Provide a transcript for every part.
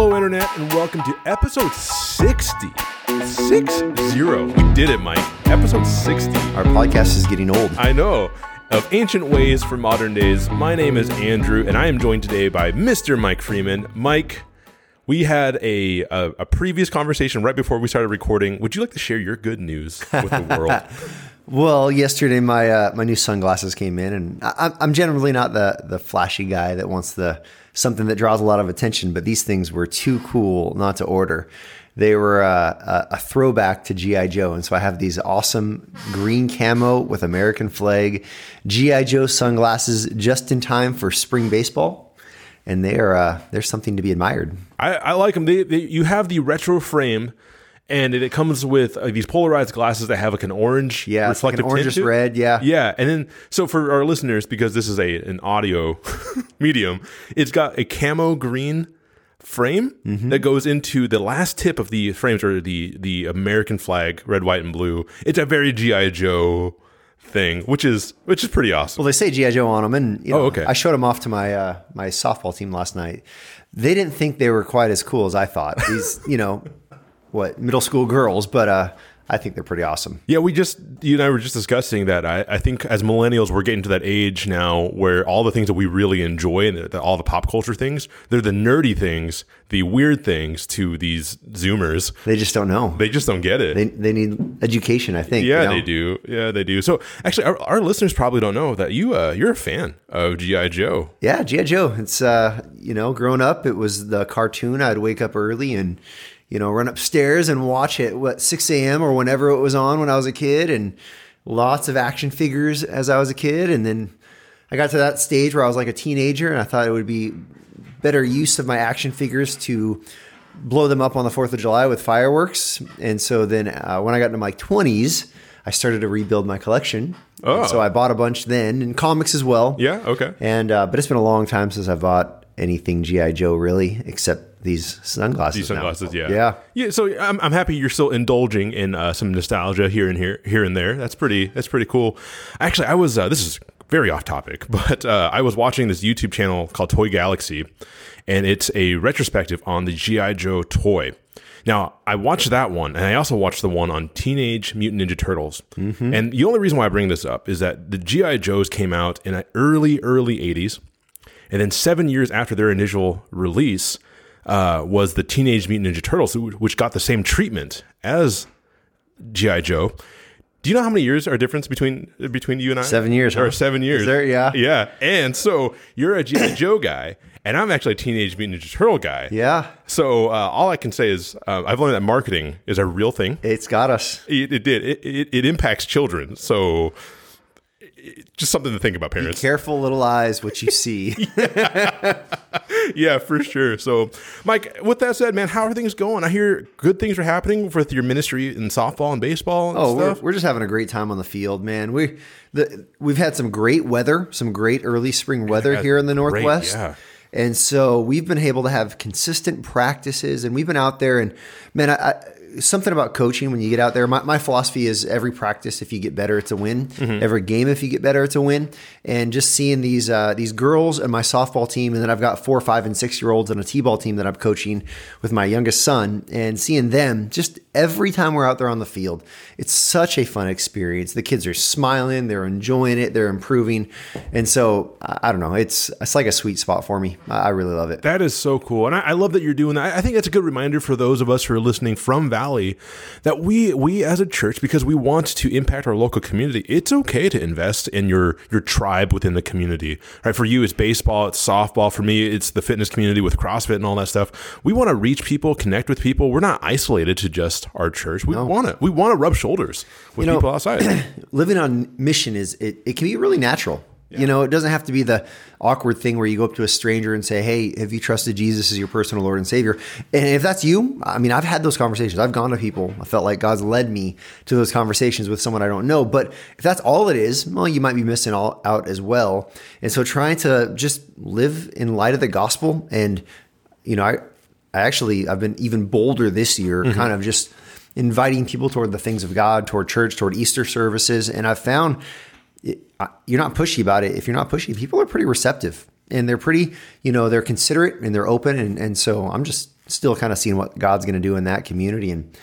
Hello, Internet, and welcome to episode 60. Six zero. We did it, Mike. Episode 60. Our podcast is getting old. I know. Of ancient ways for modern days. My name is Andrew, and I am joined today by Mr. Mike Freeman. Mike, we had a, a, a previous conversation right before we started recording. Would you like to share your good news with the world? Well, yesterday my uh, my new sunglasses came in, and I, I'm generally not the the flashy guy that wants the something that draws a lot of attention, but these things were too cool not to order. They were uh, a, a throwback to GI Joe, and so I have these awesome green camo with American flag GI Joe sunglasses just in time for spring baseball, and they are uh, there's something to be admired. I, I like them. They, they, you have the retro frame, and it, it comes with uh, these polarized glasses that have like an orange, Yeah, like reflective an orange tint is to red. Yeah, Yeah, and then so for our listeners, because this is a an audio medium, it's got a camo green frame Mm-hmm. that goes into the last tip of the frames or the the American flag, red, white, and blue. It's a very GI Joe thing, which is which is pretty awesome. Well, they say GI Joe on them, and you know, Oh, okay. I showed them off to my uh, my softball team last night. They didn't think they were quite as cool as I thought. These, you know, what middle school girls, but uh, I think they're pretty awesome. Yeah, we just you and I were just discussing that. I, I think as millennials, we're getting to that age now where all the things that we really enjoy and the, the- all the pop culture things, they're the nerdy things, the weird things to these Zoomers. They just don't know. They just don't get it. They, they need education, I think. yeah, you know? they do. Yeah, they do. So actually, our, our listeners probably don't know that you uh, you're a fan of GI Joe. Yeah, GI Joe. It's uh, you know, growing up, it was the cartoon. I'd wake up early and you know run upstairs and watch it what six a.m. or whenever it was on when I was a kid, and lots of action figures as I was a kid, and then I got to that stage where I was like a teenager, and I thought it would be better use of my action figures to blow them up on the Fourth of July with fireworks, and so then uh, when I got into my twenties. I started to rebuild my collection. Oh. And so I bought a bunch then, and comics as well. Yeah. Okay. And uh, but it's been a long time since I've bought anything GI Joe really, except these sunglasses. These now. sunglasses, yeah, yeah. yeah. So I'm, I'm happy you're still indulging in uh, some nostalgia here and here, here and there. That's pretty, that's pretty cool. Actually, I was. Uh, this is very off topic, but uh, I was watching this YouTube channel called Toy Galaxy, and it's a retrospective on the GI Joe toy. Now, I watched that one, and I also watched the one on Teenage Mutant Ninja Turtles. And the only reason why I bring this up is that the GI Joes came out in the early, early '80s. And then seven years after their initial release uh, was the Teenage Mutant Ninja Turtles, which got the same treatment as GI Joe. Do you know how many years are difference between between you and I? Seven years, or huh? seven years? Is there? Yeah. yeah. And so you're a GI Joe guy, and I'm actually a Teenage Mutant Ninja Turtle guy. Yeah, So uh, all I can say is uh, I've learned that marketing is a real thing. it's got us. It, it did. It, it, it impacts children. So just something to think about, parents. Careful little eyes, what you see. yeah, for sure. So, Mike, with that said, man, how are things going? I hear good things are happening with your ministry in softball and baseball and oh, we're, we're just having a great time on the field, man. We the we've had some great weather, some great early spring weather Yeah, here in the great, Northwest. yeah. And so we've been able to have consistent practices, and we've been out there. And man, I, I, something about coaching when you get out there. My, my philosophy is every practice, if you get better, it's a win. Mm-hmm. Every game, if you get better, it's a win. And just seeing these uh, these girls and my softball team, and then I've got four, five, and six year olds and a t-ball team that I'm coaching with my youngest son, and seeing them just every time we're out there on the field, it's such a fun experience. The kids are smiling, they're enjoying it, they're improving, and so I, don't know, it's it's like a sweet spot for me. I, I really love it. That is so cool, and I, I love that you're doing that. I think that's a good reminder for those of us who are listening from Valley that we we as a church, because we want to impact our local community, it's okay to invest in your your tribe within the community. Right? For you, it's baseball, it's softball. For me, it's the fitness community with CrossFit and all that stuff. We want to reach people, connect with people. We're not isolated to just our church. We want to we want to rub shoulders with You know- people outside. living on mission is it, it can be really natural. You know, it doesn't have to be the awkward thing where you go up to a stranger and say, Hey, have you trusted Jesus as your personal Lord and Savior? And if that's you, I mean, I've had those conversations. I've gone to people. I felt like God's led me to those conversations with someone I don't know. But if that's all it is, well, you might be missing all out as well. And so trying to just live in light of the gospel and, you know, I, I actually, I've been even bolder this year, kind of just inviting people toward the things of God, toward church, toward Easter services. And I've found it, you're not pushy about it. If you're not pushy, people are pretty receptive and they're pretty, you know, they're considerate and they're open. And, and so I'm just still kind of seeing what God's going to do in that community, and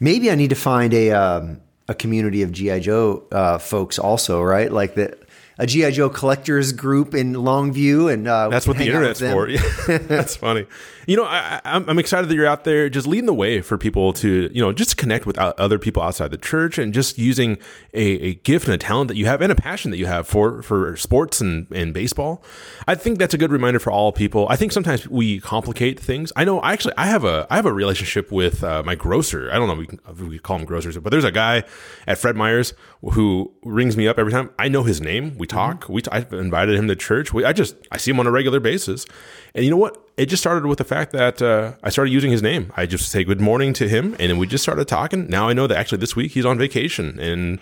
maybe I need to find a um, a community of GI Joe uh, folks also, right? Like that a GI Joe collectors group in Longview, and uh, that's what the internet's for. that's funny. You know, I, am excited that you're out there, just leading the way for people to, you know, just connect with other people outside the church, and just using a, a gift and a talent that you have and a passion that you have for for sports and and baseball. I think that's a good reminder for all people. I think sometimes we complicate things. I know. I actually I have a I have a relationship with uh, my grocer. I don't know if we, can, if we call him grocers, but there's a guy at Fred Meyer's who rings me up every time. I know his name. We talk. Mm-hmm. We t- I invited him to church. We, I just I see him on a regular basis, and you know what? It just started with the fact that uh, I started using his name. I just say good morning to him, and then we just started talking. Now I know that actually this week he's on vacation, and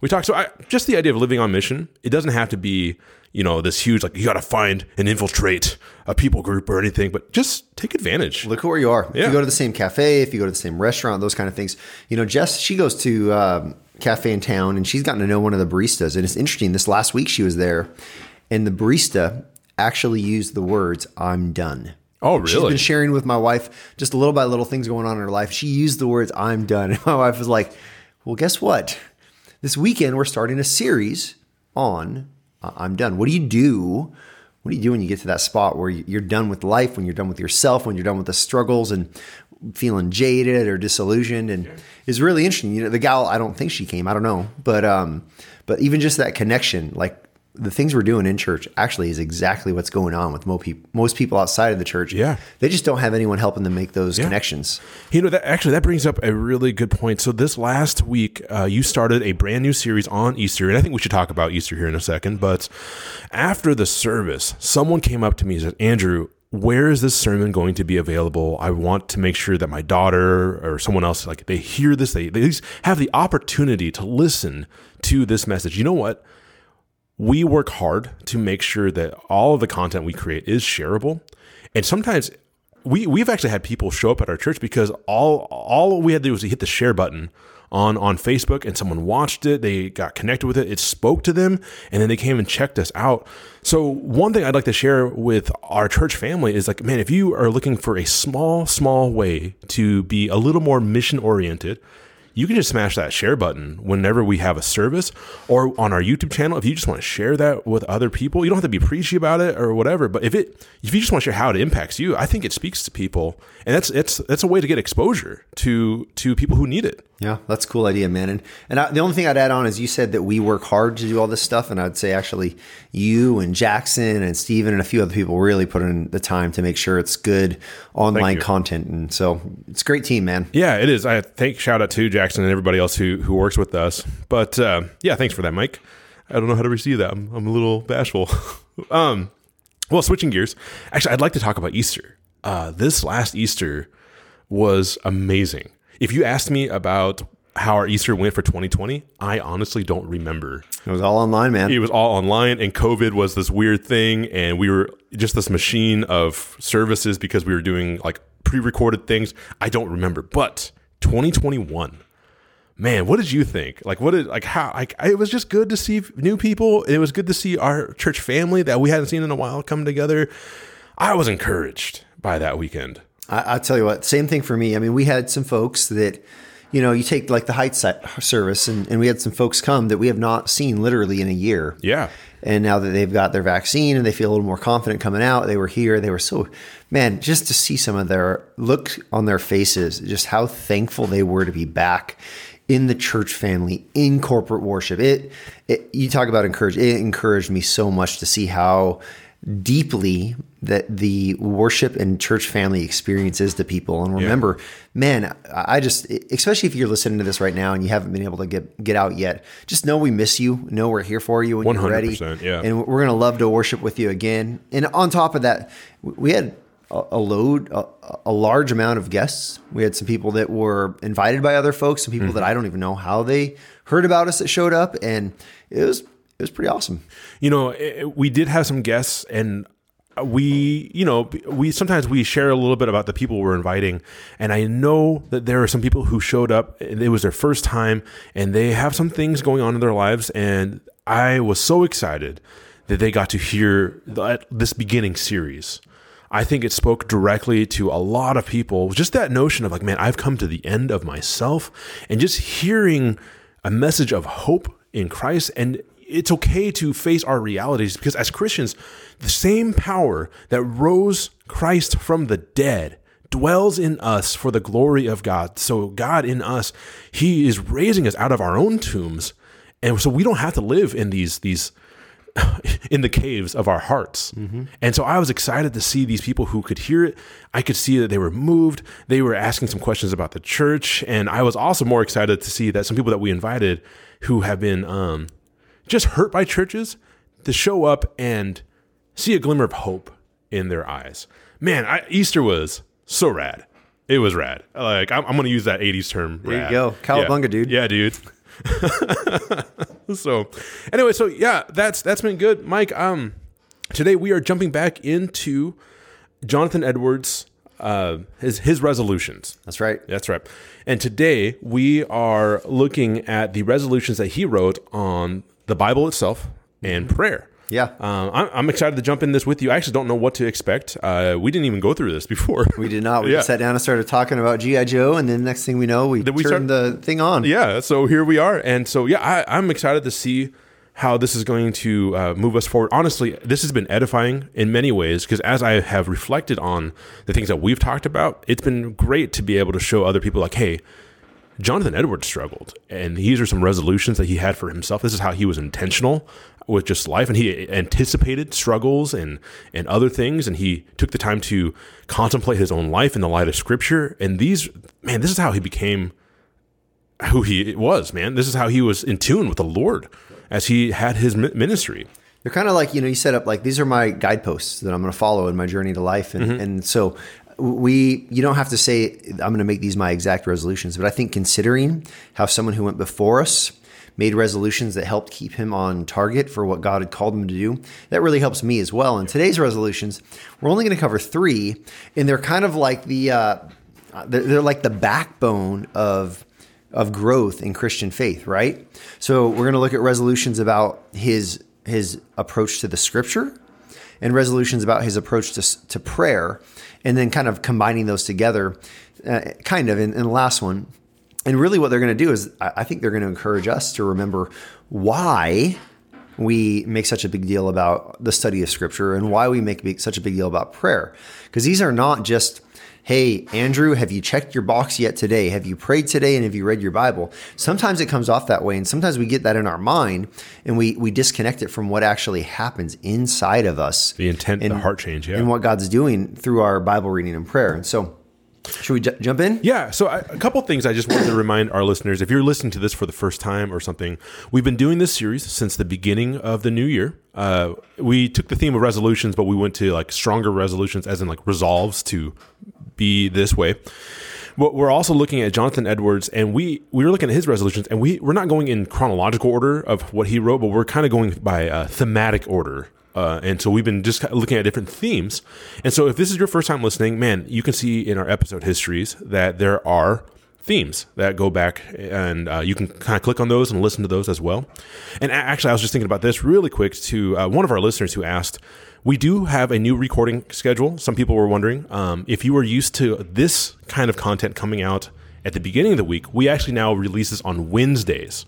we talk. So I, just the idea of living on mission. It doesn't have to be you know this huge like you got to find and infiltrate a people group or anything, but just take advantage. Look where you are. Yeah. If you go to the same cafe, if you go to the same restaurant, those kind of things. You know, Jess she goes to. Um, cafe in town and she's gotten to know one of the baristas. And it's interesting. This last week she was there and the barista actually used the words, I'm done. Oh, really? She's been sharing with my wife just a little by little things going on in her life. She used the words, I'm done. And my wife was like, Well, guess what? This weekend we're starting a series on uh, I'm done. What do you do? What do you do when you get to that spot where you're done with life, when you're done with yourself, when you're done with the struggles and feeling jaded or disillusioned and yeah. is really interesting. You know, the gal, I don't think she came, I don't know, but, um, but even just that connection, like the things we're doing in church actually is exactly what's going on with most people, most people outside of the church. Yeah. They just don't have anyone helping them make those yeah. connections. You know, that actually, that brings up a really good point. So this last week, uh, you started a brand new series on Easter, and I think we should talk about Easter here in a second, but after the service, someone came up to me and said, Andrew, where is this sermon going to be available? I want to make sure that my daughter or someone else, like they hear this, they, they have the opportunity to listen to this message. You know what? We work hard to make sure that all of the content we create is shareable. And sometimes we, we've actually had people show up at our church because all, all we had to do was hit the share button on on Facebook and someone watched it, they got connected with it, it spoke to them, and then they came and checked us out. So one thing I'd like to share with our church family is like, man, if you are looking for a small, small way to be a little more mission oriented, you can just smash that share button whenever we have a service or on our YouTube channel. If you just want to share that with other people, you don't have to be preachy about it or whatever. But if it, if you just want to share how it impacts you, I think it speaks to people, and that's it's that's a way to get exposure to to people who need it. Yeah, that's a cool idea, man. And and I, the only thing I'd add on is you said that we work hard to do all this stuff, and I'd say actually you and Jackson and Steven and a few other people really put in the time to make sure it's good online content, and so it's a great team, man. Yeah, it is. I think shout out to Jackson and everybody else who who works with us. But uh, yeah, thanks for that, Mike. I don't know how to receive that. I'm, I'm a little bashful. um, well, switching gears. Actually, I'd like to talk about Easter. Uh, this last Easter was amazing if you asked me about how our Easter went for 2020, I honestly don't remember. It was all online, man. It was all online, and COVID was this weird thing, and we were just this machine of services because we were doing like pre recorded things. I don't remember, but 2021. Man, what did you think? Like, what did like how? Like, it was just good to see new people. It was good to see our church family that we hadn't seen in a while come together. I was encouraged by that weekend. I, will tell you what, same thing for me. I mean, we had some folks that, you know, you take like the Heights service, and, and we had some folks come that we have not seen literally in a year. Yeah. And now that they've got their vaccine and they feel a little more confident coming out, they were here. They were so, man, just to see some of their look on their faces, just how thankful they were to be back in the church family, in corporate worship. It, it you talk about encourage. It encouraged me so much to see how deeply that the worship and church family experience is to people. And remember, yeah. man, I just, especially if you're listening to this right now and you haven't been able to get get out yet, just know we miss you. Know we're here for you when you are ready. Yeah. And we're gonna love to worship with you again. And on top of that, we had a load, a, a, large amount of guests. We had some people that were invited by other folks, some people mm-hmm. that I don't even know how they heard about us that showed up, and it was it was pretty awesome. You know, it, we did have some guests, and we, you know, we sometimes we share a little bit about the people we're inviting, and I know that there are some people who showed up. And it was their first time, and they have some things going on in their lives, and I was so excited that they got to hear this beginning series. I think it spoke directly to a lot of people. Just that notion of like, man, I've come to the end of myself, and just hearing a message of hope in Christ and it's okay to face our realities because as Christians, the same power that rose Christ from the dead dwells in us for the glory of God. So, God in us, He is raising us out of our own tombs. And so we don't have to live in these, these, in the caves of our hearts. Mm-hmm. And so I was excited to see these people who could hear it. I could see that they were moved. They were asking some questions about the church. And I was also more excited to see that some people that we invited who have been um, just hurt by churches to show up and see a glimmer of hope in their eyes. Man, I, Easter was so rad. It was rad. Like I'm, I'm going to use that '80s term. There rad. you go, cowabunga, yeah. dude. Yeah, dude. so, anyway, so yeah, that's that's been good, Mike. Um, today we are jumping back into Jonathan Edwards. Uh, his his resolutions. That's right. That's right. And today we are looking at the resolutions that he wrote on the Bible itself and prayer. Yeah. Um, I'm, I'm, excited to jump in this with you. I actually don't know what to expect. Uh, we didn't even go through this before. We did not. We yeah. just sat down and started talking about G.I. Joe, and then next thing we know, we, we turned start, the thing on. Yeah. So here we are. And so, yeah, I, I'm excited to see how this is going to uh, move us forward. Honestly, this has been edifying in many ways because as I have reflected on the things that we've talked about, it's been great to be able to show other people, like, hey, Jonathan Edwards struggled, and these are some resolutions that he had for himself. This is how he was intentional with just life, and he anticipated struggles and and other things, and he took the time to contemplate his own life in the light of Scripture. And these, man, this is how he became who he was. Man, this is how he was in tune with the Lord as he had his ministry. They're kind of like you know you set up like these are my guideposts that I'm going to follow in my journey to life, and mm-hmm. and so we you don't have to say i'm going to make these my exact resolutions but i think considering how someone who went before us made resolutions that helped keep him on target for what god had called him to do. That really helps me as well. And today's resolutions we're only going to cover three and they're kind of like the uh, they're, like the backbone of of growth in christian faith right? So we're going to look at resolutions about his his approach to the scripture and resolutions about his approach to, to prayer and then kind of combining those together, uh, kind of in, the last one. And really, what they're going to do is, I, think they're going to encourage us to remember why we make such a big deal about the study of Scripture and why we make big, such a big deal about prayer. Because these are not just hey, Andrew, have you checked your box yet today? Have you prayed today and have you read your Bible? Sometimes it comes off that way, and sometimes we get that in our mind and we, we disconnect it from what actually happens inside of us. The intent, and, the heart change, yeah. And what God's doing through our Bible reading and prayer. And so, should we j- jump in? Yeah. So, I, a couple things I just wanted to remind our listeners if you're listening to this for the first time or something, we've been doing this series since the beginning of the new year. Uh, we took the theme of resolutions, but we went to like stronger resolutions, as in like resolves to be this way. But we're also looking at Jonathan Edwards, and we we were looking at his resolutions, and we we're not going in chronological order of what he wrote, but we're kind of going by uh, thematic order. Uh, and so we've been just looking at different themes. And so if this is your first time listening, man, you can see in our episode histories that there are themes that go back and uh, you can kind of click on those and listen to those as well. And actually, I was just thinking about this really quick to uh, one of our listeners who asked, we do have a new recording schedule. Some people were wondering um, if you were used to this kind of content coming out at the beginning of the week. We actually now release this on Wednesdays.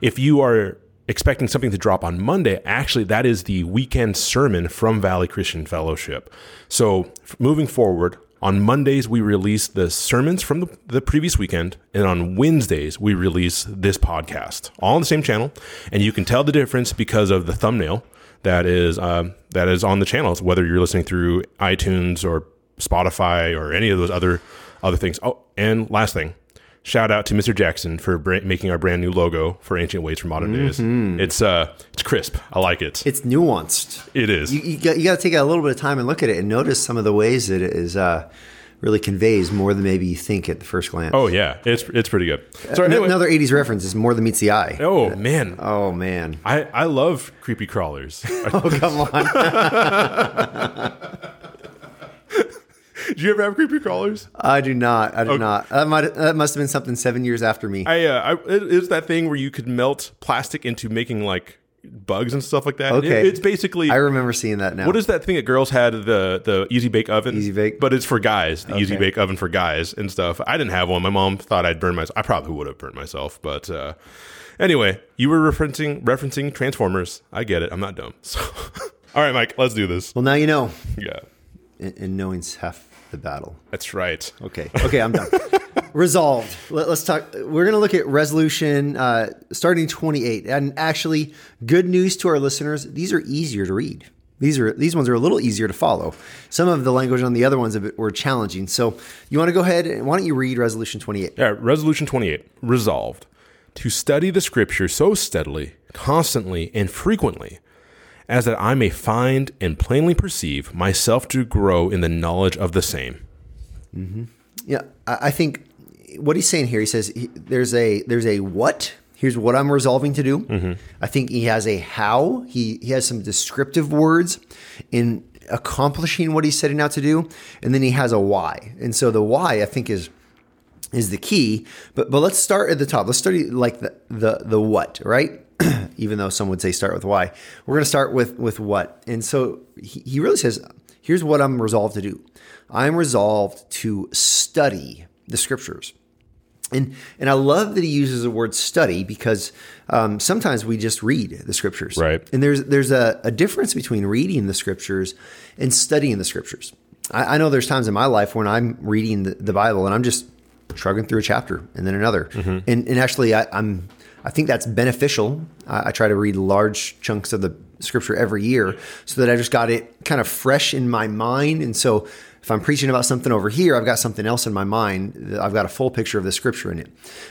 If you are expecting something to drop on Monday, actually, that is the weekend sermon from Valley Christian Fellowship. So moving forward, on Mondays, we release the sermons from the, the, previous weekend, and on Wednesdays, we release this podcast, all on the same channel. And you can tell the difference because of the thumbnail that is um, that is on the channels, whether you're listening through iTunes or Spotify or any of those other other things. Oh, and last thing, shout out to Mr. Jackson for bra- making our brand new logo for Ancient Ways for Modern mm-hmm. Days. It's uh, it's crisp. I like it. It's nuanced. It is. You, you got, you got to take a little bit of time and look at it and notice some of the ways that it is. Uh, really conveys more than maybe you think at the first glance. Oh yeah, it's it's pretty good. So anyway. another '80s reference is more than meets the eye. Oh man. Oh man. I I love creepy crawlers. oh come on. do you ever have creepy crawlers? I do not. I do okay. not. That might that must have been something seven years after me. I, uh, I it is that thing where you could melt plastic into making like bugs and stuff like that. Okay. It- it's basically I remember seeing that now. what is that thing that girls had the the easy bake oven? Easy bake? but it's for guys. The easy bake oven for guys and stuff. I didn't have one. My mom thought I'd burn myself. I probably would have burned myself, but uh, anyway, you were referencing referencing Transformers. I get it. I'm not dumb. So, all right, Mike, let's do this. well, now you know, Yeah, and, and knowing's half the battle. that's right. Okay. Okay, I'm done. Resolved. Let, us talk. We're going to look at resolution uh, starting 28. And actually, good news to our listeners: these are easier to read. These are these ones are a little easier to follow. Some of the language on the other ones a bit were challenging. So you want to go ahead and why don't you read resolution 28? Yeah, resolution 28. Resolved to study the scripture so steadily, constantly, and frequently as that I may find and plainly perceive myself to grow in the knowledge of the same. Mm-hmm. Yeah, I I think what he's saying here. He says he, there's a there's a what. Here's what I'm resolving to do. Mm-hmm. I think he has a how. He he has some descriptive words in accomplishing what he's setting out to do, and then he has a why. And so the why I think is is the key. But but let's start at the top. Let's study like the the the what, right? Even though some would say start with why, we're going to start with with what. And so he, he really says, here's what I'm resolved to do. I'm resolved to study the scriptures. And and I love that he uses the word study because um, sometimes we just read the scriptures, Right. And there's there's a, a difference between reading the scriptures and studying the scriptures. I, I know there's times in my life when I'm reading the, the Bible and I'm just shrugging through a chapter and then another, and and actually I, I'm I think that's beneficial. I, I try to read large chunks of the scripture every year so that I just got it kind of fresh in my mind, and so if I'm preaching about something over here, I've got something else in my mind. I've got a full picture of the scripture in it.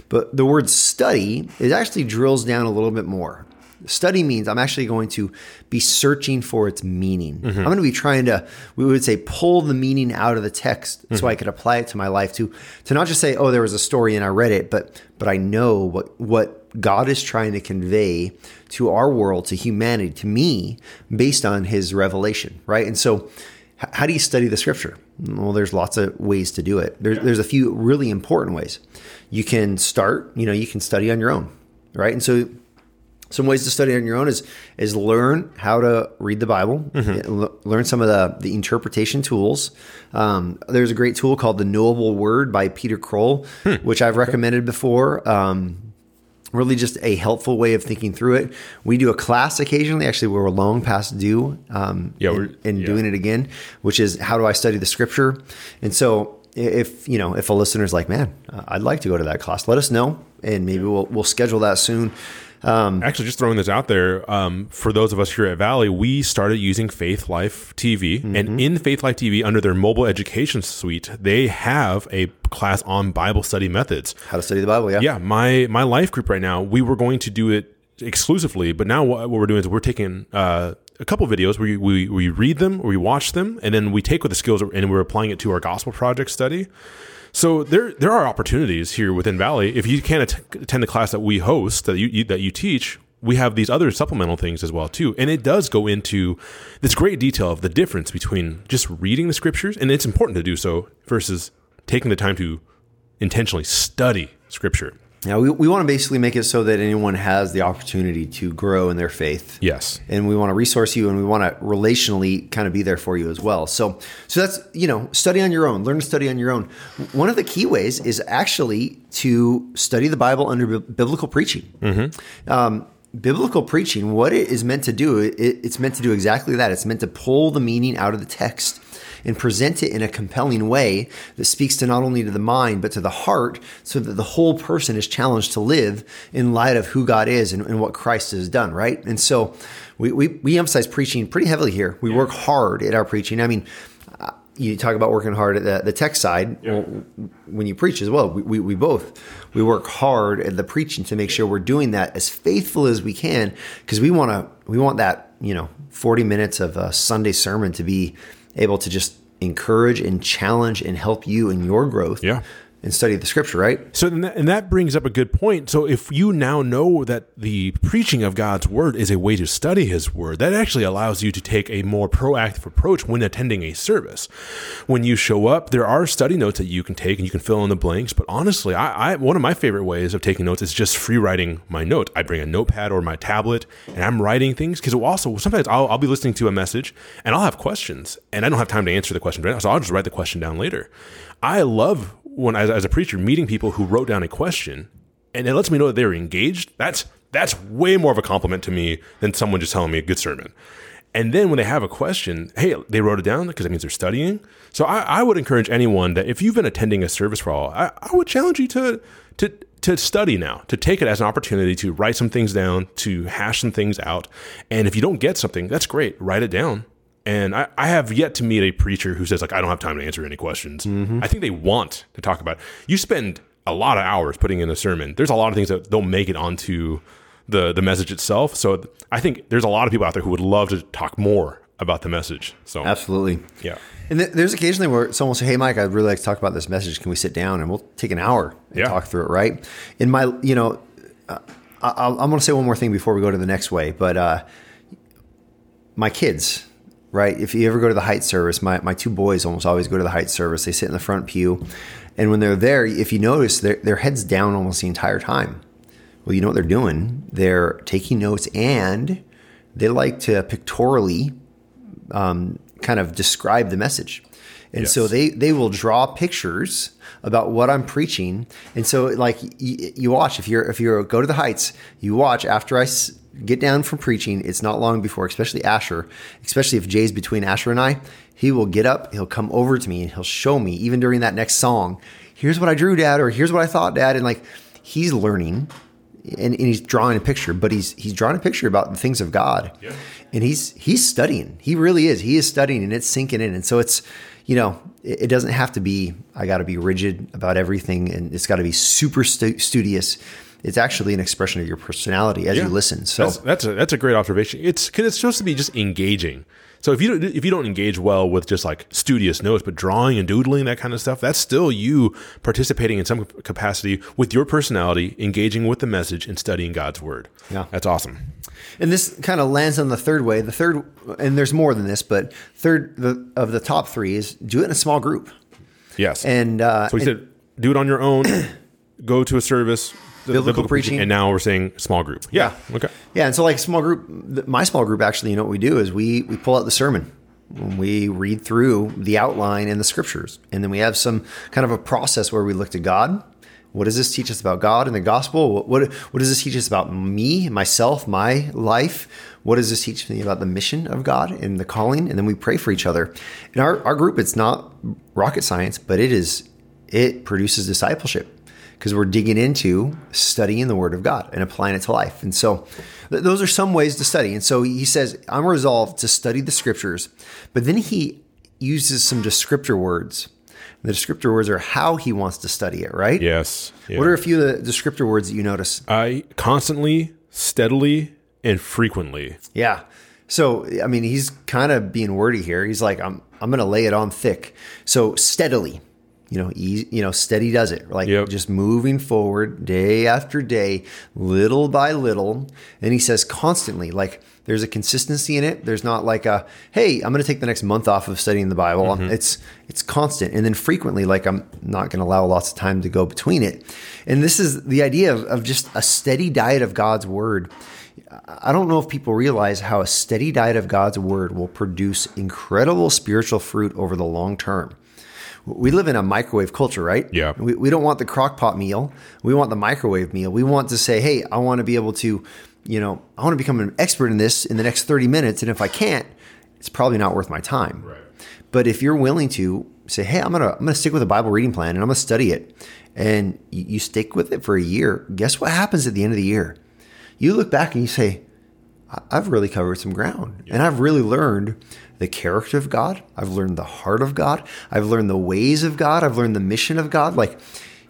But the word study, it actually drills down a little bit more. Study means I'm actually going to be searching for its meaning. Mm-hmm. I'm going to be trying to, we would say, pull the meaning out of the text so mm-hmm. I could apply it to my life to, to not just say, oh, there was a story and I read it, but, but I know what, what God is trying to convey to our world, to humanity, to me, based on his revelation, right? And so, how do you study the scripture? Well, there's lots of ways to do it. There's, there's a few really important ways. You can start, you know, you can study on your own, right? And so, some ways to study on your own is is learn how to read the Bible, l- learn some of the the interpretation tools. Um, there's a great tool called the Knowable Word by Peter Krol, which I've recommended before. Um, really just a helpful way of thinking through it. We do a class occasionally. Actually, we're long past due um, Yeah, in, we're- in yeah. doing it again, which is how do I study the scripture? And so if, you know, if a listener's like, man, I'd like to go to that class, let us know. And maybe we'll, we'll schedule that soon. Um, Actually, just throwing this out there, um, for those of us here at Valley, we started using Faith Life TV. Mm-hmm. And in Faith Life TV, under their mobile education suite, they have a class on Bible study methods. how to study the Bible. Yeah. Yeah, my my life group right now, we were going to do it exclusively, but now what, what we're doing is we're taking uh, a couple videos where we, we we read them, we watch them, and then we take with the skills and we're applying it to our gospel project study. So there there are opportunities here within Valley. If you can't att- attend the class that we host that you, you that you teach, we have these other supplemental things as well too, and it does go into this great detail of the difference between just reading the scriptures, and it's important to do so versus taking the time to intentionally study scripture. Yeah, we, we want to basically make it so that anyone has the opportunity to grow in their faith. Yes. And we want to resource you and we want to relationally kind of be there for you as well. So so that's, you know, study on your own, learn to study on your own. One of the key ways is actually to study the Bible under bi- biblical preaching. Um, biblical preaching, what it is meant to do, it, it's meant to do exactly that. It's meant to pull the meaning out of the text and present it in a compelling way that speaks to not only to the mind but to the heart so that the whole person is challenged to live in light of who god is and, and what christ has done right? And so we, we, we emphasize preaching pretty heavily here. We work hard at our preaching. I mean uh, you talk about working hard at the, the tech side. Well, when you preach as well we, we, we both we work hard at the preaching to make sure we're doing that as faithful as we can because we want to we want that you know 40 minutes of a sunday sermon to be able to just encourage and challenge and help you in your growth Yeah. And study the scripture, right? So, and that, brings up a good point. So, if you now know that the preaching of God's word is a way to study His word, that actually allows you to take a more proactive approach when attending a service. When you show up, there are study notes that you can take and you can fill in the blanks. But honestly, I, I one of my favorite ways of taking notes is just free writing my note. I bring a notepad or my tablet and I'm writing things because also sometimes I'll, I'll be listening to a message and I'll have questions and I don't have time to answer the question right now, so I'll just write the question down later. I love when as, as a preacher meeting people who wrote down a question and it lets me know that they're engaged that's that's way more of a compliment to me than someone just telling me a good sermon and then when they have a question hey they wrote it down because that means they're studying so I, I, would encourage anyone that if you've been attending a service for all I, I would challenge you to to to study now, to take it as an opportunity to write some things down, to hash some things out. And if you don't get something, that's great. Write it down and I, I, have yet to meet a preacher who says like I don't have time to answer any questions. Mm-hmm. I think they want to talk about. It. You spend a lot of hours putting in a sermon. There's a lot of things that don't make it onto the the message itself. So I think there's a lot of people out there who would love to talk more about the message. So absolutely, yeah. And th- there's occasionally where someone will say, "Hey, Mike, I'd really like to talk about this message. Can we sit down and we'll take an hour and yeah. talk through it?" Right? In my, you know, uh, I, am going to say one more thing before we go to the next way, but uh, my kids right? If you ever go to the Heights service, my, my two boys almost always go to the Heights service. They sit in the front pew. And when they're there, if you notice, their head's down almost the entire time. Well, you know what they're doing? They're taking notes and they like to pictorially um, kind of describe the message. And yes. so they, they will draw pictures about what I'm preaching. And so like you, you watch, if you're, if you go to the Heights, you watch after I get down from preaching, it's not long before, especially Asher, especially if Jay's between Asher and I, he will get up, he'll come over to me and he'll show me, even during that next song, here's what I drew, Dad, or here's what I thought, Dad. And like he's learning and, and he's drawing a picture, but he's he's drawing a picture about the things of God. Yeah. And he's he's studying. He really is. He is studying and it's sinking in. And so it's, you know, it, doesn't have to be, I got to be rigid about everything and it's got to be super stu- studious it's actually an expression of your personality as yeah. you listen. So that's that's a, that's a great observation. It's because it's supposed to be just engaging. So if you don't, if you don't engage well with just like studious notes, but drawing and doodling that kind of stuff, that's still you participating in some capacity with your personality, engaging with the message, and studying God's word. Yeah, that's awesome. And this kind of lands on the third way. The third, and there's more than this, but third the, of the top three is do it in a small group. Yes, and uh, so we said do it on your own. go to a service, biblical, biblical preaching. and now we're saying small group. Yeah. yeah. Okay. Yeah, and so like small group, my small group actually, you know what we do is we we pull out the sermon. We read through the outline and the scriptures, and then we have some kind of a process where we look to God. What does this teach us about God and the gospel? What, what, what does this teach us about me, myself, my life? What does this teach me about the mission of God and the calling? And then we pray for each other. In our, our group, it's not rocket science, but it is it produces discipleship because we're digging into studying the Word of God and applying it to life. And so th- those are some ways to study. And so he says, I'm resolved to study the scriptures, but then he uses some descriptor words. The descriptor words are how he wants to study it, right? Yes. Yeah. What are a few of the descriptor words that you notice? I constantly, steadily, and frequently. Yeah. So I mean, he's kind of being wordy here. He's like, I'm I'm going to lay it on thick. So steadily you know, easy, you know, steady does it. Like yep. just moving forward day after day, little by little. And he says constantly, like there's a consistency in it. There's not like a, hey, I'm going to take the next month off of studying the Bible. Mm-hmm. It's it's constant, and then frequently, like I'm not going to allow lots of time to go between it. And this is the idea of, of just a steady diet of God's word. I don't know if people realize how a steady diet of God's word will produce incredible spiritual fruit over the long term we live in a microwave culture, right? Yeah. We, we don't want the crock pot meal. We want the microwave meal. We want to say, hey, I want to be able to, you know, I want to become an expert in this in the next 30 minutes. And if I can't, it's probably not worth my time. Right. But if you're willing to say, hey, I'm gonna I'm gonna stick with a Bible reading plan and I'm gonna study it, and you, you stick with it for a year, guess what happens at the end of the year? You look back and you say, I've really covered some ground, yeah. and I've really learned the character of God. I've learned the heart of God. I've learned the ways of God. I've learned the mission of God. Like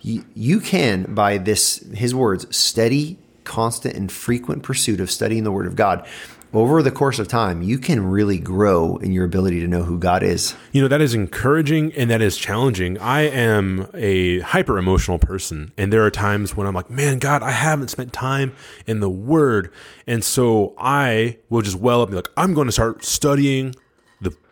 you, you can, by this, his words, steady, constant, and frequent pursuit of studying the word of God, over the course of time, you can really grow in your ability to know who God is. You know, that is encouraging and that is challenging. I am a hyper emotional person, and there are times when I'm like, man, God, I haven't spent time in the Word. And so I will just well up and be like, I'm going to start studying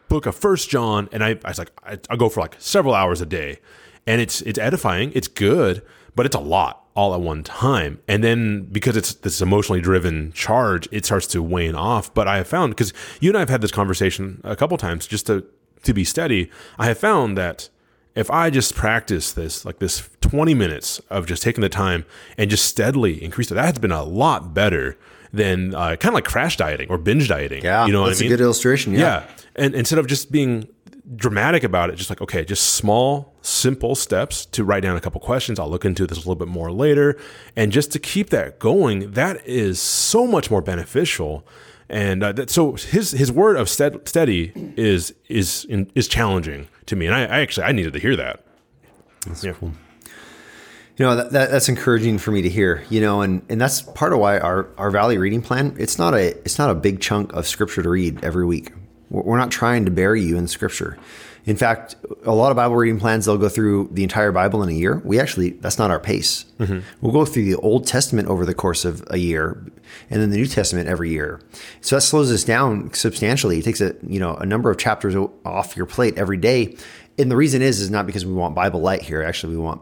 book of First John. And I, I was like, I, I go for like several hours a day. And it's it's edifying, it's good, but it's a lot all at one time. And then because it's this emotionally driven charge, it starts to wane off. But I have found because you and I have had this conversation a couple times just to to be steady. I have found that if I just practice this, like this 20 minutes of just taking the time and just steadily increase it, that has been a lot better than uh, kind of like crash dieting or binge dieting. Yeah, you know that's I mean? a good illustration. Yeah. Yeah. And instead of just being dramatic about it, just like, okay, just small, simple steps to write down a couple questions. I'll look into this a little bit more later. And just to keep that going, that is so much more beneficial. And uh, that, so his his word of stead, steady is is in, is challenging to me, and I, I actually I needed to hear that. That's yeah. cool. You know that, that, that's encouraging for me to hear. You know, and and that's part of why our our Valley reading plan. It's not a it's not a big chunk of scripture to read every week. We're not trying to bury you in scripture. In fact, a lot of Bible reading plans, they'll go through the entire Bible in a year. We actually, that's not our pace. Mm-hmm. We'll go through the Old Testament over the course of a year and then the New Testament every year. So that slows us down substantially. It takes a, you know, a number of chapters off your plate every day. And the reason is, is not because we want Bible light here. Actually, we want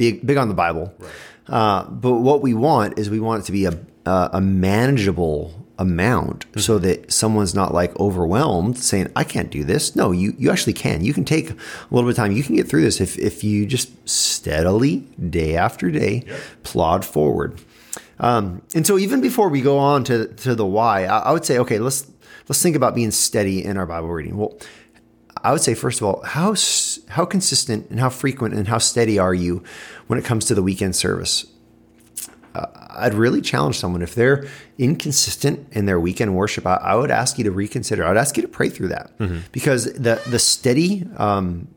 big, big on the Bible. Right. Uh, but what we want is we want it to be a, a manageable amount mm-hmm. so that someone's not like overwhelmed saying i can't do this no you you actually can you can take a little bit of time you can get through this if if you just steadily day after day yep. plod forward um, and so even before we go on to to the why I, I would say okay let's let's think about being steady in our bible reading well I would say first of all, how how consistent and how frequent and how steady are you when it comes to the weekend service? uh, I'd really challenge someone if they're inconsistent in their weekend worship. I, I, would ask you to reconsider. I would ask you to pray through that mm-hmm. because the the steady um,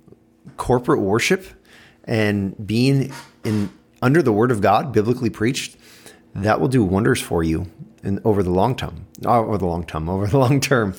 corporate worship and being in under the Word of God, biblically preached, that will do wonders for you and over the long term, over the long term, over the long term.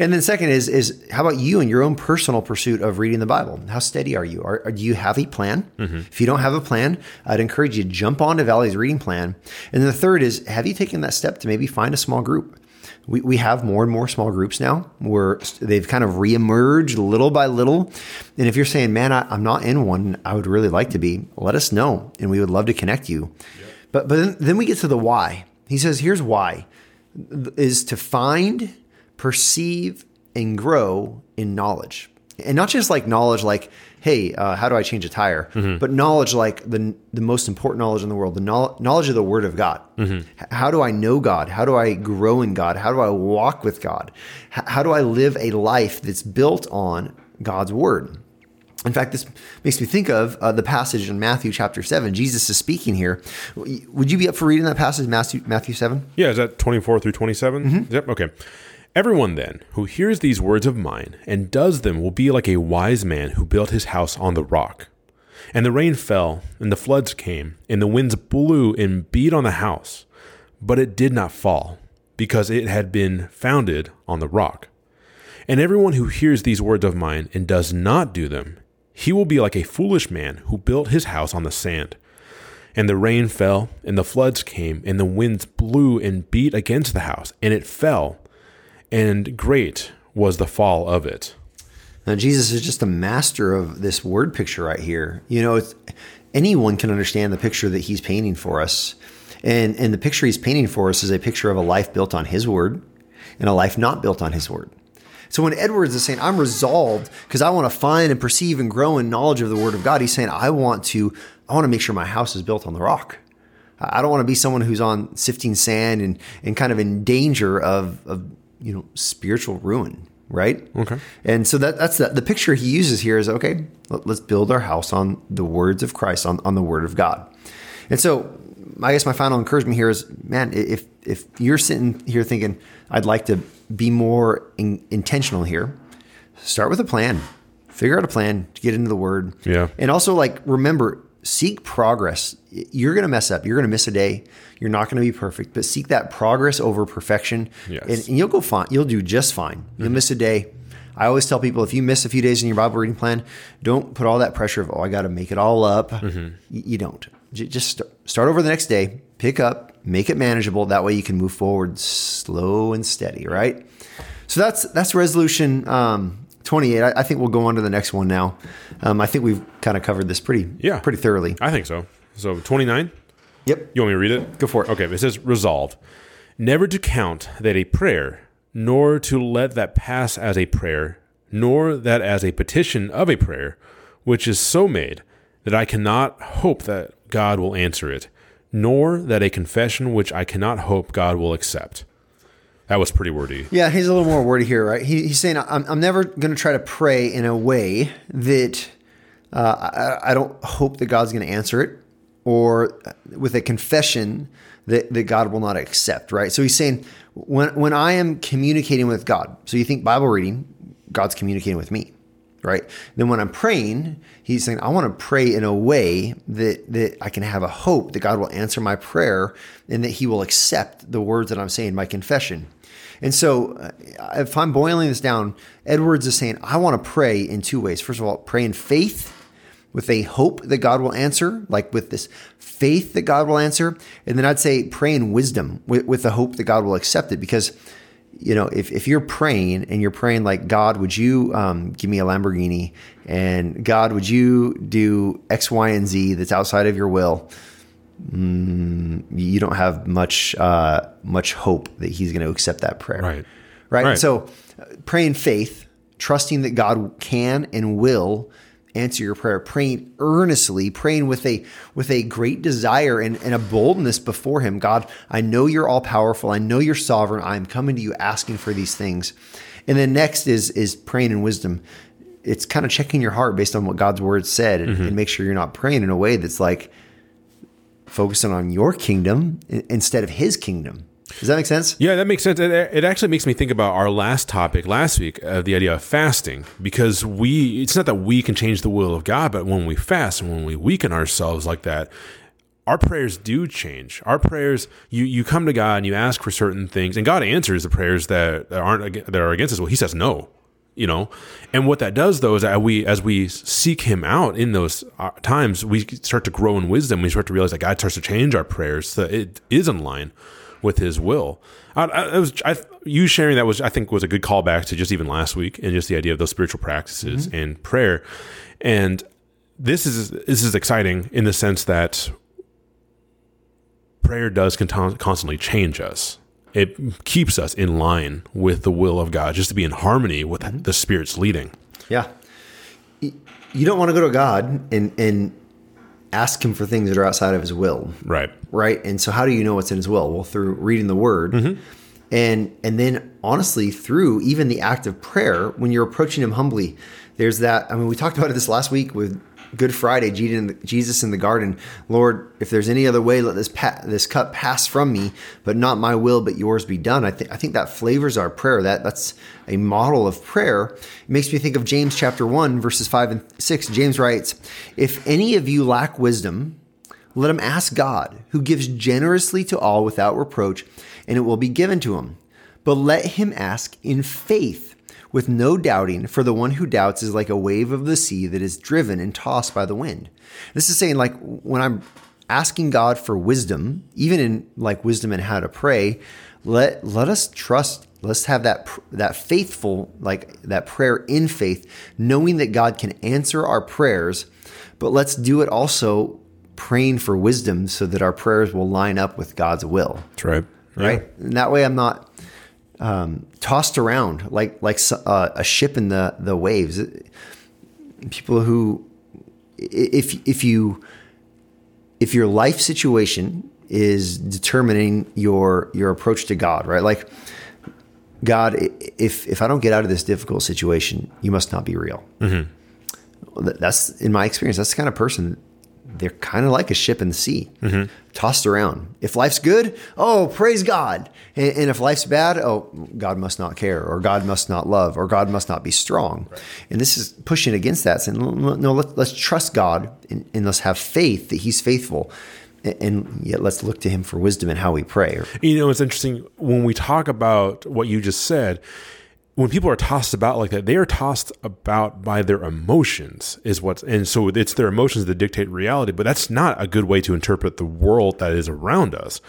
And then second is is how about you and your own personal pursuit of reading the Bible? How steady are you? Are, are do you have a plan? Mm-hmm. If you don't have a plan, I'd encourage you to jump onto Valley's reading plan. And then the third is have you taken that step to maybe find a small group? We, we have more and more small groups now where they've kind of reemerged little by little. And if you're saying, man, I, am not in one, I would really like to be, let us know and we would love to connect you. But, but then, then we get to the why. He says, here's why is to find, perceive, and grow in knowledge. And not just like knowledge, like, hey, uh, how do I change a tire? Mm-hmm. But knowledge, like the, the most important knowledge in the world, the knowledge of the Word of God. Mm-hmm. How do I know God? How do I grow in God? How do I walk with God? how do I live a life that's built on God's Word? In fact, this makes me think of uh, the passage in Matthew chapter 7. Jesus is speaking here. Would you be up for reading that passage, Matthew, Matthew 7? Yeah, is that 24 through 27? Mm-hmm. Yep, okay. Everyone then who hears these words of mine and does them will be like a wise man who built his house on the rock. And the rain fell, and the floods came, and the winds blew and beat on the house. But it did not fall, because it had been founded on the rock. And everyone who hears these words of mine and does not do them, he will be like a foolish man who built his house on the sand. And the rain fell, and the floods came, and the winds blew and beat against the house, and it fell, and great was the fall of it. Now, Jesus is just a master of this word picture right here. You know, anyone can understand the picture that he's painting for us. And, and the picture he's painting for us is a picture of a life built on his word and a life not built on his word. So when Edwards is saying, I'm resolved because I want to find and perceive and grow in knowledge of the word of God, he's saying, I want to, I want to make sure my house is built on the rock. I don't want to be someone who's on sifting sand and, and kind of in danger of, of, you know, spiritual ruin. Right. Okay. And so that, that's the, the picture he uses here is okay, let, let's build our house on the words of Christ, on, on the word of God. And so I guess my final encouragement here is, man, if, if you're sitting here thinking, I'd like to be more in, intentional here. Start with a plan. Figure out a plan to get into the word. Yeah. And also, like, remember, seek progress. You're going to mess up. You're going to miss a day. You're not going to be perfect, but seek that progress over perfection, Yes. and, and you'll go fine. You'll do just fine. You'll miss a day. I always tell people if you miss a few days in your Bible reading plan, don't put all that pressure of oh I got to make it all up. Y- You don't. J- Just st- start over the next day. Pick up, make it manageable. That way you can move forward slow and steady. Right. So that's that's resolution um, 28. I, I think we'll go on to the next one now. Um, I think we've kind of covered this pretty Yeah. pretty thoroughly. I think so. So 29. Yep. You want me to read it? Go for it. Okay, it says resolve never to count that a prayer, nor to let that pass as a prayer, nor that as a petition of a prayer, which is so made that I cannot hope that God will answer it, nor that a confession which I cannot hope God will accept. That was pretty wordy. Yeah, he's a little more wordy here, right? He, he's saying, I'm, I'm never going to try to pray in a way that uh, I, I don't hope that God's going to answer it or with a confession that, that God will not accept, right? So he's saying, when, when I am communicating with God, so you think Bible reading, God's communicating with me, right? Then when I'm praying, he's saying, I want to pray in a way that, that I can have a hope that God will answer my prayer and that he will accept the words that I'm saying, my confession. And so, uh, if I'm boiling this down, Edwards is saying, I want to pray in two ways. First of all, pray in faith with a hope that God will answer, like with this faith that God will answer. And then I'd say pray in wisdom with, with the hope that God will accept it. Because, you know, if, if you're praying and you're praying like, God, would you um, give me a Lamborghini? And God, would you do X, Y, and Z that's outside of your will? Mm, you don't have much uh, much hope that he's going to accept that prayer. Right. Right. Right. So uh, pray in faith, trusting that God can and will answer your prayer, praying earnestly, praying with a with a great desire and, and a boldness before him. God, I know you're all powerful. I know you're sovereign. I'm coming to you asking for these things. And then next is is praying in wisdom. It's kind of checking your heart based on what God's word said and, and make sure you're not praying in a way that's like focusing on your kingdom instead of his kingdom. Does that make sense? Yeah, that makes sense. It, actually makes me think about our last topic last week, uh, the idea of fasting, because we, it's not that we can change the will of God, but when we fast and when we weaken ourselves like that, our prayers do change. Our prayers, you you come to God and you ask for certain things, and God answers the prayers that aren't that are against us. Well, He says no, you know. And what that does though is that we, as we seek Him out in those uh, times, we start to grow in wisdom. We start to realize that God starts to change our prayers so it is in line with His will. I, I, it was I, you sharing that was I think was a good callback to just even last week and just the idea of those spiritual practices and prayer. And this is this is exciting in the sense that prayer does con- constantly change us. It keeps us in line with the will of God, just to be in harmony with mm-hmm. the Spirit's leading. Yeah. You don't want to go to God and and ask him for things that are outside of his will, Right. right? And so how do you know what's in his will? Well, through reading the word. Mm-hmm. And and then honestly through even the act of prayer when you're approaching him humbly. There's that I mean we talked about it this last week with Good Friday, Jesus in the, garden. Lord, if there's any other way, let this pa- this cup pass from me, but not my will, but yours be done. I think I think that flavors our prayer. That that's a model of prayer. It makes me think of James chapter one, verses five and six. James writes, "If any of you lack wisdom, let him ask God, who gives generously to all without reproach, and it will be given to him. But let him ask in faith." With no doubting, for the one who doubts is like a wave of the sea that is driven and tossed by the wind. This is saying, like, when I'm asking God for wisdom, even in like wisdom and how to pray, let let us trust. Let's have that that faithful, like that prayer in faith, knowing that God can answer our prayers. But let's do it also praying for wisdom, so that our prayers will line up with God's will That's right. right? And that way, I'm not um, tossed around like like uh, a ship in the the waves. People who, if if you if your life situation is determining your your approach to God, right? Like God, if if I don't get out of this difficult situation, you must not be real. That- That's in my experience. That's the kind of person they're kind of like a ship in the sea, tossed around. If life's good, oh, praise God. And, and if life's bad, oh, God must not care, or God must not love, or God must not be strong. And this is pushing against that, saying, no, let, let's trust God and, and let's have faith that He's faithful. And- And yet, let's look to Him for wisdom in how we pray. You know, it's interesting when we talk about what you just said. When people are tossed about like that, they are tossed about by their emotions, is what's and so it's their emotions that dictate reality. But that's not a good way to interpret the world that is around us.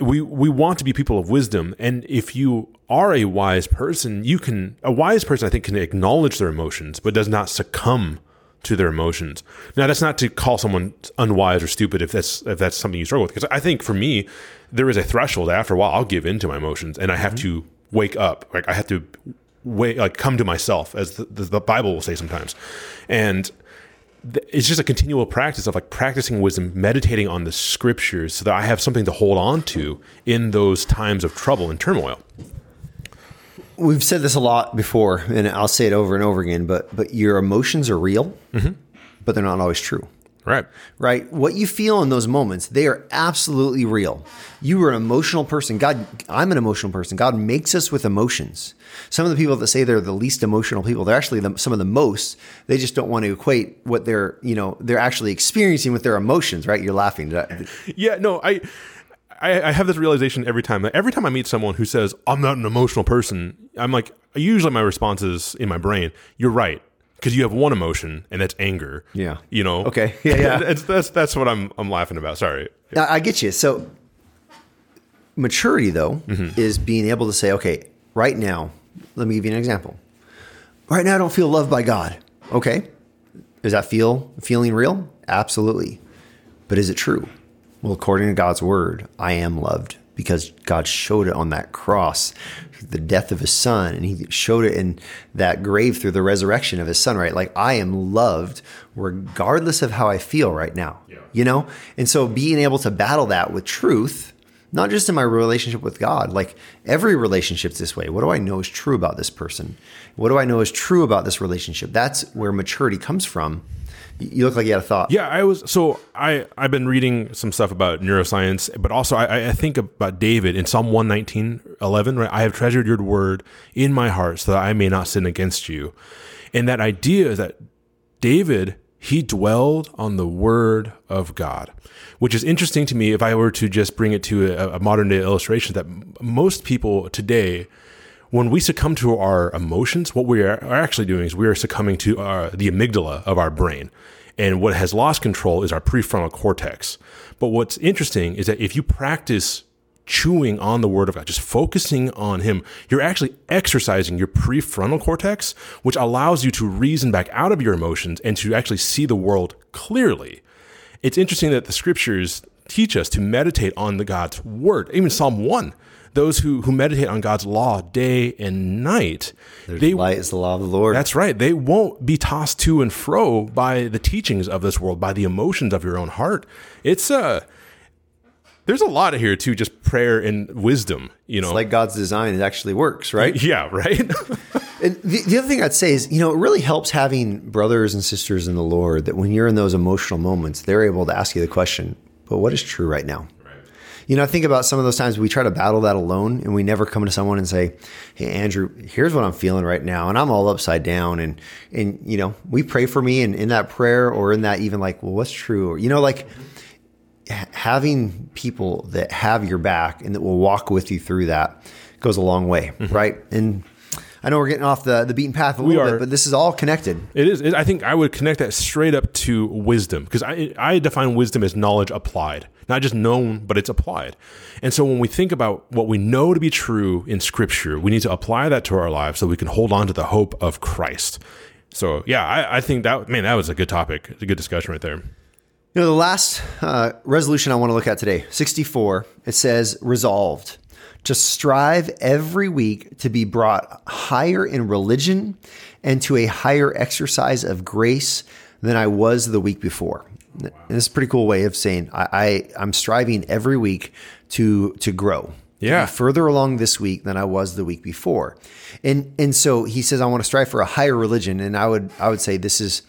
We we want to be people of wisdom, and if you are a wise person, you can a wise person I think can acknowledge their emotions, but does not succumb to their emotions. Now, that's not to call someone unwise or stupid if that's if that's something you struggle with. Because I think for me, there is a threshold. After a while, I'll give in to my emotions, and I have mm-hmm. to wake up. Like I have to wait, like come to myself, as the, the, Bible will say sometimes, and th- it's just a continual practice of like practicing wisdom, meditating on the scriptures, so that I have something to hold on to in those times of trouble and turmoil. We've said this a lot before, and I'll say it over and over again. But but your emotions are real, mm-hmm. but they're not always true. Right. Right? What you feel in those moments, they are absolutely real. You are an emotional person. God, I'm an emotional person. God makes us with emotions. Some of the people that say they're the least emotional people, they're actually the, some of the most. They just don't want to equate what they're, you know, they're actually experiencing with their emotions. Right? You're laughing. Yeah, no, I, I, I have this realization every time. Every time I meet someone who says I'm not an emotional person, I'm like, usually my response is in my brain, "You're right," because you have one emotion, and that's anger. Yeah. you know. Okay. Yeah, yeah. that's that's that's what I'm I'm laughing about. Sorry. I I get you. So maturity though mm-hmm. is being able to say, okay, right now, let me give you an example. Right now I don't feel loved by God. Okay. Does that feel feeling real? Absolutely. But is it true? Well, according to God's word, I am loved because God showed it on that cross, the death of his son, and he showed it in that grave through the resurrection of his son, right? Like I am loved regardless of how I feel right now. You know? And so being able to battle that with truth, not just in my relationship with God, like every relationship's this way. What do I know is true about this person? What do I know is true about this relationship? That's where maturity comes from. You look like you had a thought. Yeah, I was so I I've been reading some stuff about neuroscience, but also I, I think about David in Psalm 119, 11, right? I have treasured your word in my heart so that I may not sin against you. And that idea is that David, he dwelled on the word of God, which is interesting to me if I were to just bring it to a, a modern day illustration that most people today when we succumb to our emotions, what we are, actually doing is we are succumbing to our, the amygdala of our brain. And what has lost control is our prefrontal cortex. But what's interesting is that if you practice chewing on the word of God, just focusing on Him, you're actually exercising your prefrontal cortex, which allows you to reason back out of your emotions and to actually see the world clearly. It's interesting that the scriptures teach us to meditate on the God's word. Even Psalm 1 those who, who meditate on God's law day and night, they Light is the law of the Lord. that's right. They won't be tossed to and fro by the teachings of this world, by the emotions of your own heart. It's uh there's a lot of here too, just prayer and wisdom, you know. like God's design, it actually works, right? yeah, right? And the, the other thing I'd say is, you know, it really helps having brothers and sisters in the Lord that when you're in those emotional moments, they're able to ask you the question, but what is true right now? You know, I think about some of those times we try to battle that alone and we never come to someone and say, Hey, Andrew, here's what I'm feeling right now. And I'm all upside down. And, and, you know, we pray for me and in that prayer or in that even like, well, what's true? Or, you know, like having people that have your back and that will walk with you through that goes a long way. Mm-hmm. Right. And I know we're getting off the, the beaten path a little are. bit, but this is all connected. It is. It, I think I would connect that straight up to wisdom because I, I define wisdom as knowledge applied, not just known, but it's applied. And so when we think about what we know to be true in Scripture, we need to apply that to our lives so we can hold on to the hope of Christ. So yeah, I, I think that man, that was a good topic. It's a good discussion right there. You know, the last uh, resolution I want to look at today, 64, it says resolved to strive every week to be brought higher in religion and to a higher exercise of grace than I was the week before. And this is a pretty cool way of saying I, I I'm striving every week to to grow. to Yeah. be further along this week than I was the week before. And and so he says I want to strive for a higher religion and I would I would say this is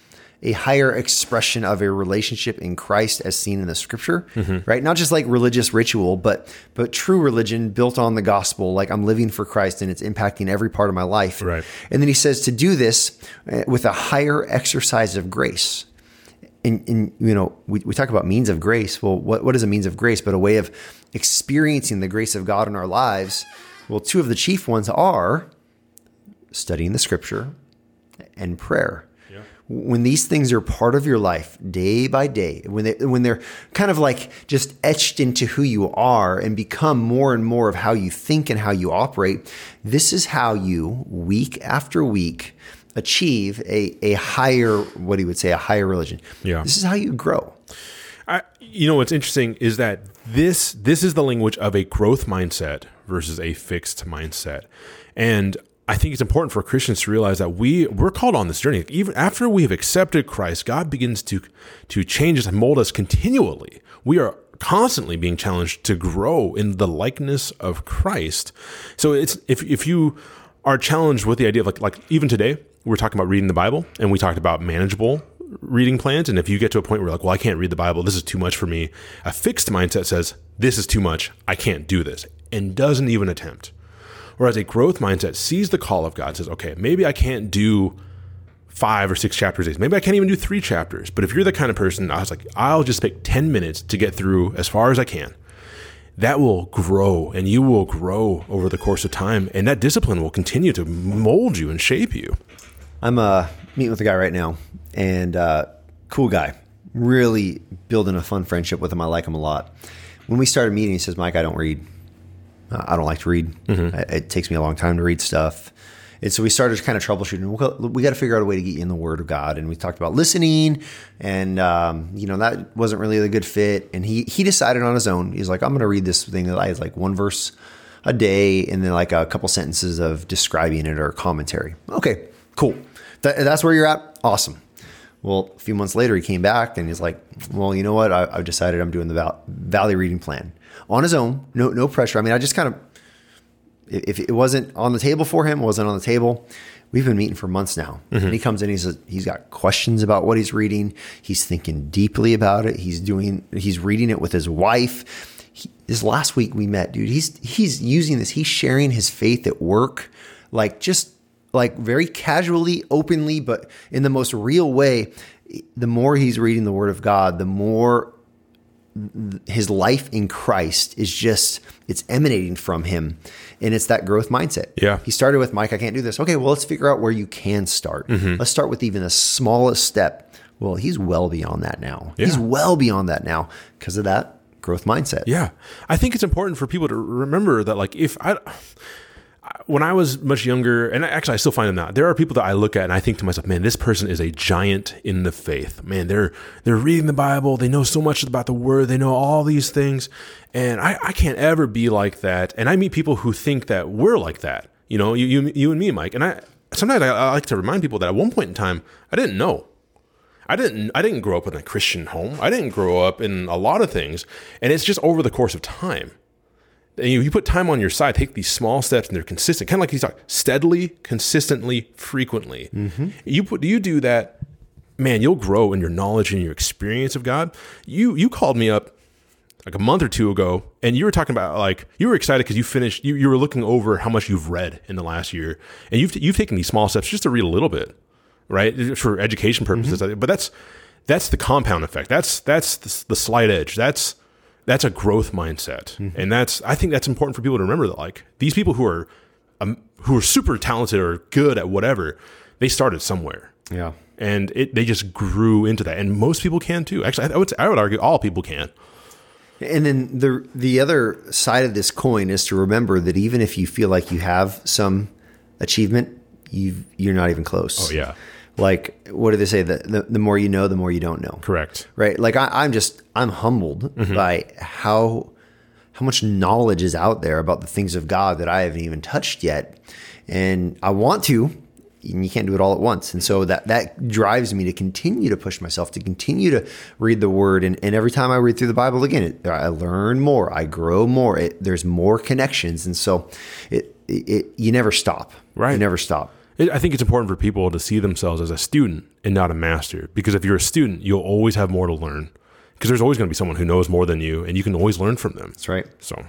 a higher expression of a relationship in Christ as seen in the scripture, right? Not just like religious ritual, but but true religion built on the gospel, like I'm living for Christ and it's impacting every part of my life. Right. And then he says to do this uh, with a higher exercise of grace. And, and you know, we, we talk about means of grace. Well, what, what is a means of grace but a way of experiencing the grace of God in our lives? Well, two of the chief ones are studying the scripture and prayer. When these things are part of your life day by day, when they when they're kind of like just etched into who you are and become more and more of how you think and how you operate, this is how you week after week achieve a, a higher what he would say a higher religion. Yeah. This is how you grow. I, you know what's interesting is that this this is the language of a growth mindset versus a fixed mindset, and I think it's important for Christians to realize that we we're called on this journey. Even after we have accepted Christ, God begins to to change us and mold us continually. We are constantly being challenged to grow in the likeness of Christ. So it's if if you are challenged with the idea of like like even today we're talking about reading the Bible and we talked about manageable reading plans and if you get to a point where you're like well I can't read the Bible this is too much for me a fixed mindset says this is too much I can't do this and doesn't even attempt Whereas a growth mindset sees the call of God, says, okay, maybe I can't do five or six chapters a day. Maybe I can't even do three chapters. But if you're the kind of person, I was like, I'll just take 10 minutes to get through as far as I can. That will grow and you will grow over the course of time. And that discipline will continue to mold you and shape you. I'm uh, meeting with a guy right now, and uh, cool guy. Really building a fun friendship with him. I like him a lot. When we started meeting, he says, "Mike, I don't read. Uh, I don't like to read. It, it takes me a long time to read stuff." And so we started kind of troubleshooting. We, we got to figure out a way to get you in the Word of God. And we talked about listening, and um, you know that wasn't really a good fit. And he he decided on his own. He's like, "I'm going to read this thing that I like one verse a day, and then like a couple sentences of describing it or commentary." Okay, cool. That, that's where you're at. Awesome. Well, a few months later, he came back and he's like, "Well, you know what? I, I've decided I'm doing the val- Valley Reading Plan on his own. No, no pressure. I mean, I just kind of, if it wasn't on the table for him, wasn't on the table. We've been meeting for months now, mm-hmm. and he comes in. He's he's got questions about what he's reading. He's thinking deeply about it. He's doing. He's reading it with his wife. He, this last week we met, dude. He's he's using this. He's sharing his faith at work, like just like very casually, openly, but in the most real way. The more he's reading the Word of God, the more his life in Christ is just it's emanating from him and it's that growth mindset. Yeah. He started with Mike, I can't do this. Okay, well let's figure out where you can start. Mm-hmm. Let's start with even the smallest step. Well, he's well beyond that now. He's well beyond that now because of that growth mindset. Yeah. I think it's important for people to remember that, like, if I, when I was much younger, and actually I still find them now, there are people that I look at and I think to myself, man, this person is a giant in the faith. Man, they're they're reading the Bible, they know so much about the word, they know all these things. And I, I can't ever be like that. And I meet people who think that we're like that. You know, you you, you and me, Mike. And I sometimes I, I like to remind people that at one point in time, I didn't know. I didn't I didn't grow up in a Christian home. I didn't grow up in a lot of things. And it's just over the course of time. And you, you put time on your side, take these small steps and they're consistent, kind of like he's talking, steadily, consistently, frequently. Mm-hmm. You put you do that, man, you'll grow in your knowledge and your experience of God. You you called me up like a month or two ago, and you were talking about like you were excited because you finished. You, you were looking over how much you've read in the last year, and you've you've taken these small steps just to read a little bit, right, for education purposes. Mm-hmm. But that's that's the compound effect. That's that's the, the slight edge. That's that's a growth mindset, and that's I think that's important for people to remember that like these people who are um, who are super talented or good at whatever, they started somewhere Yeah. and it they just grew into that and most people can too actually i would i would argue all people can And then the the other side of this coin is to remember that even if you feel like you have some achievement, you you're not even close. Oh, yeah. Like what do they say? The, the the more you know, the more you don't know. correct Right. Like I, I'm just I'm humbled mm-hmm. by how how much knowledge is out there about the things of God that I haven't even touched yet, and I want to. And you can't do it all at once, and so that that drives me to continue to push myself to continue to read the Word. And, and every time I read through the Bible again, it, I learn more, I grow more. It, there's more connections, and so it, it, it you never stop. Right. You never stop. I think it's important for people to see themselves as a student and not a master. Because if you're a student, you'll always have more to learn. Because there's always going to be someone who knows more than you, and you can always learn from them. That's right. So,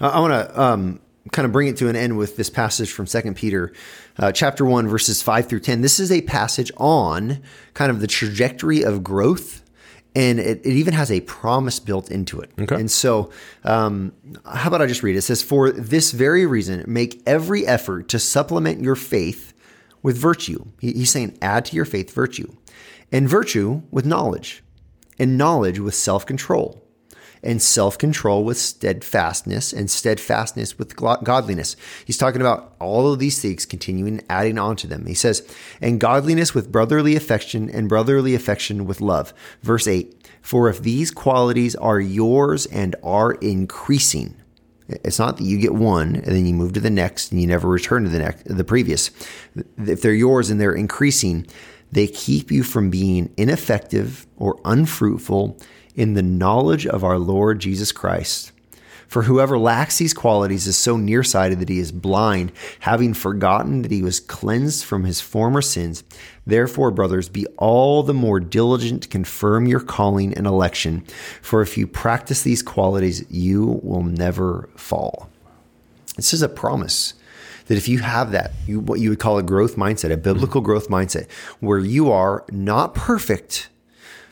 I, I want to um, kind of bring it to an end with this passage from Second Peter, uh, chapter one, verses five through ten. This is a passage on kind of the trajectory of growth, and it, it even has a promise built into it. Okay. And so, um, how about I just read it? It says, "For this very reason, make every effort to supplement your faith with virtue." He, he's saying, add to your faith virtue, and virtue with knowledge, and knowledge with self control and self control with steadfastness, and steadfastness with godliness. He's talking about all of these things, continuing adding on to them. He says, and godliness with brotherly affection, and brotherly affection with love. Verse 8 For if these qualities are yours and are increasing, it's not that you get one and then you move to the next and you never return to the next, the previous. If they're yours and they're increasing, they keep you from being ineffective or unfruitful in the knowledge of our Lord Jesus Christ. For whoever lacks these qualities is so nearsighted that he is blind, having forgotten that he was cleansed from his former sins. Therefore, brothers, be all the more diligent to confirm your calling and election, for if you practice these qualities, you will never fall. This is a promise that if you have that, you, what you would call a growth mindset, a biblical growth mindset, where you are not perfect,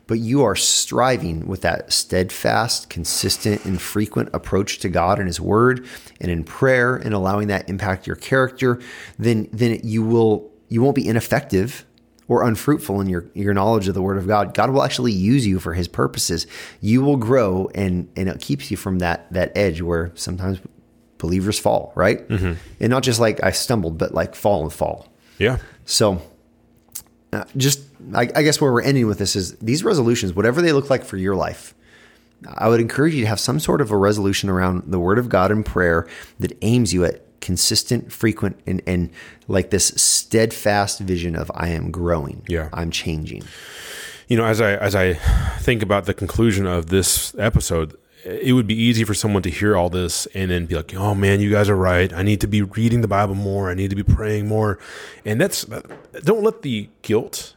but you are striving with that steadfast, consistent, and frequent approach to God and His Word and in prayer and allowing that impact your character, then then you will you won't be ineffective or unfruitful in your, your knowledge of the word of God. God will actually use you for his purposes. You will grow and and it keeps you from that that edge where sometimes believers fall, right? Mm-hmm. And not just like I stumbled, but like fall and fall. Yeah. So uh, just I, I guess where we're ending with this is these resolutions, whatever they look like for your life, I would encourage you to have some sort of a resolution around the Word of God and prayer that aims you at consistent, frequent, and, and like this steadfast vision of I am growing. Yeah. I'm changing. You know, as I as I think about the conclusion of this episode, it would be easy for someone to hear all this and then be like, "Oh man, you guys are right. I need to be reading the Bible more. I need to be praying more." And that's don't let the guilt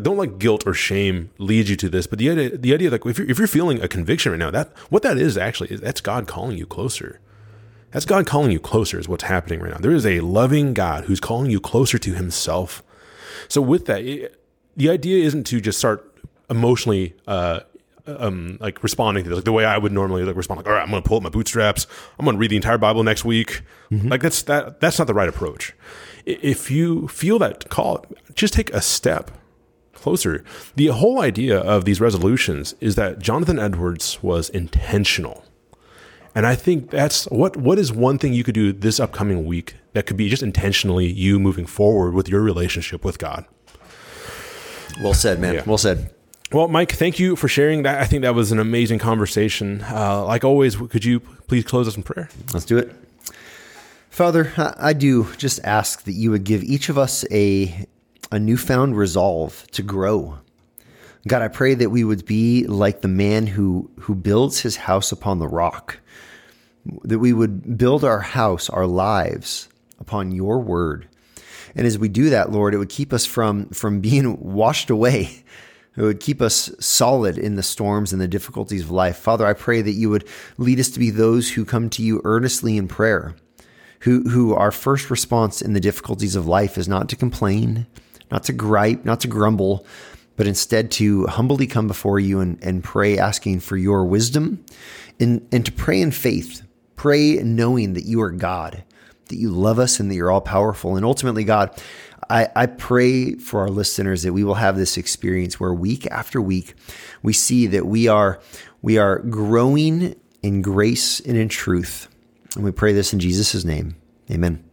don't let guilt or shame lead you to this, but the idea, the idea like if you're, if you're feeling a conviction right now, that what that is actually is that's God calling you closer. That's God calling you closer is what's happening right now. There is a loving God who's calling you closer to Himself. So with that, it, the idea isn't to just start emotionally uh, um, like responding to this, like the way I would normally like respond, like, all right, I'm going to pull up my bootstraps. I'm going to read the entire Bible next week. Mm-hmm. Like that's that that's not the right approach. If you feel that call, just take a step closer. The whole idea of these resolutions is that Jonathan Edwards was intentional. And I think that's what what is one thing you could do this upcoming week that could be just intentionally you moving forward with your relationship with God. Well said, man. Yeah. Well said. Well, Mike, thank you for sharing that. I think that was an amazing conversation. Uh, like always, could you please close us in prayer? Let's do it. Father, I do just ask that you would give each of us a, a newfound resolve to grow. God, I pray that we would be like the man who, who builds his house upon the rock, that we would build our house, our lives upon your word. And as we do that, Lord, it would keep us from, from being washed away it would keep us solid in the storms and the difficulties of life. Father, I pray that you would lead us to be those who come to you earnestly in prayer, who, who our first response in the difficulties of life is not to complain, not to gripe, not to grumble, but instead to humbly come before you and, and pray, asking for your wisdom and, and to pray in faith. Pray knowing that you are God, that you love us and that you're all powerful. And ultimately, God, I, I pray for our listeners that we will have this experience where week after week we see that we are we are growing in grace and in truth. And we pray this in Jesus' name. Amen.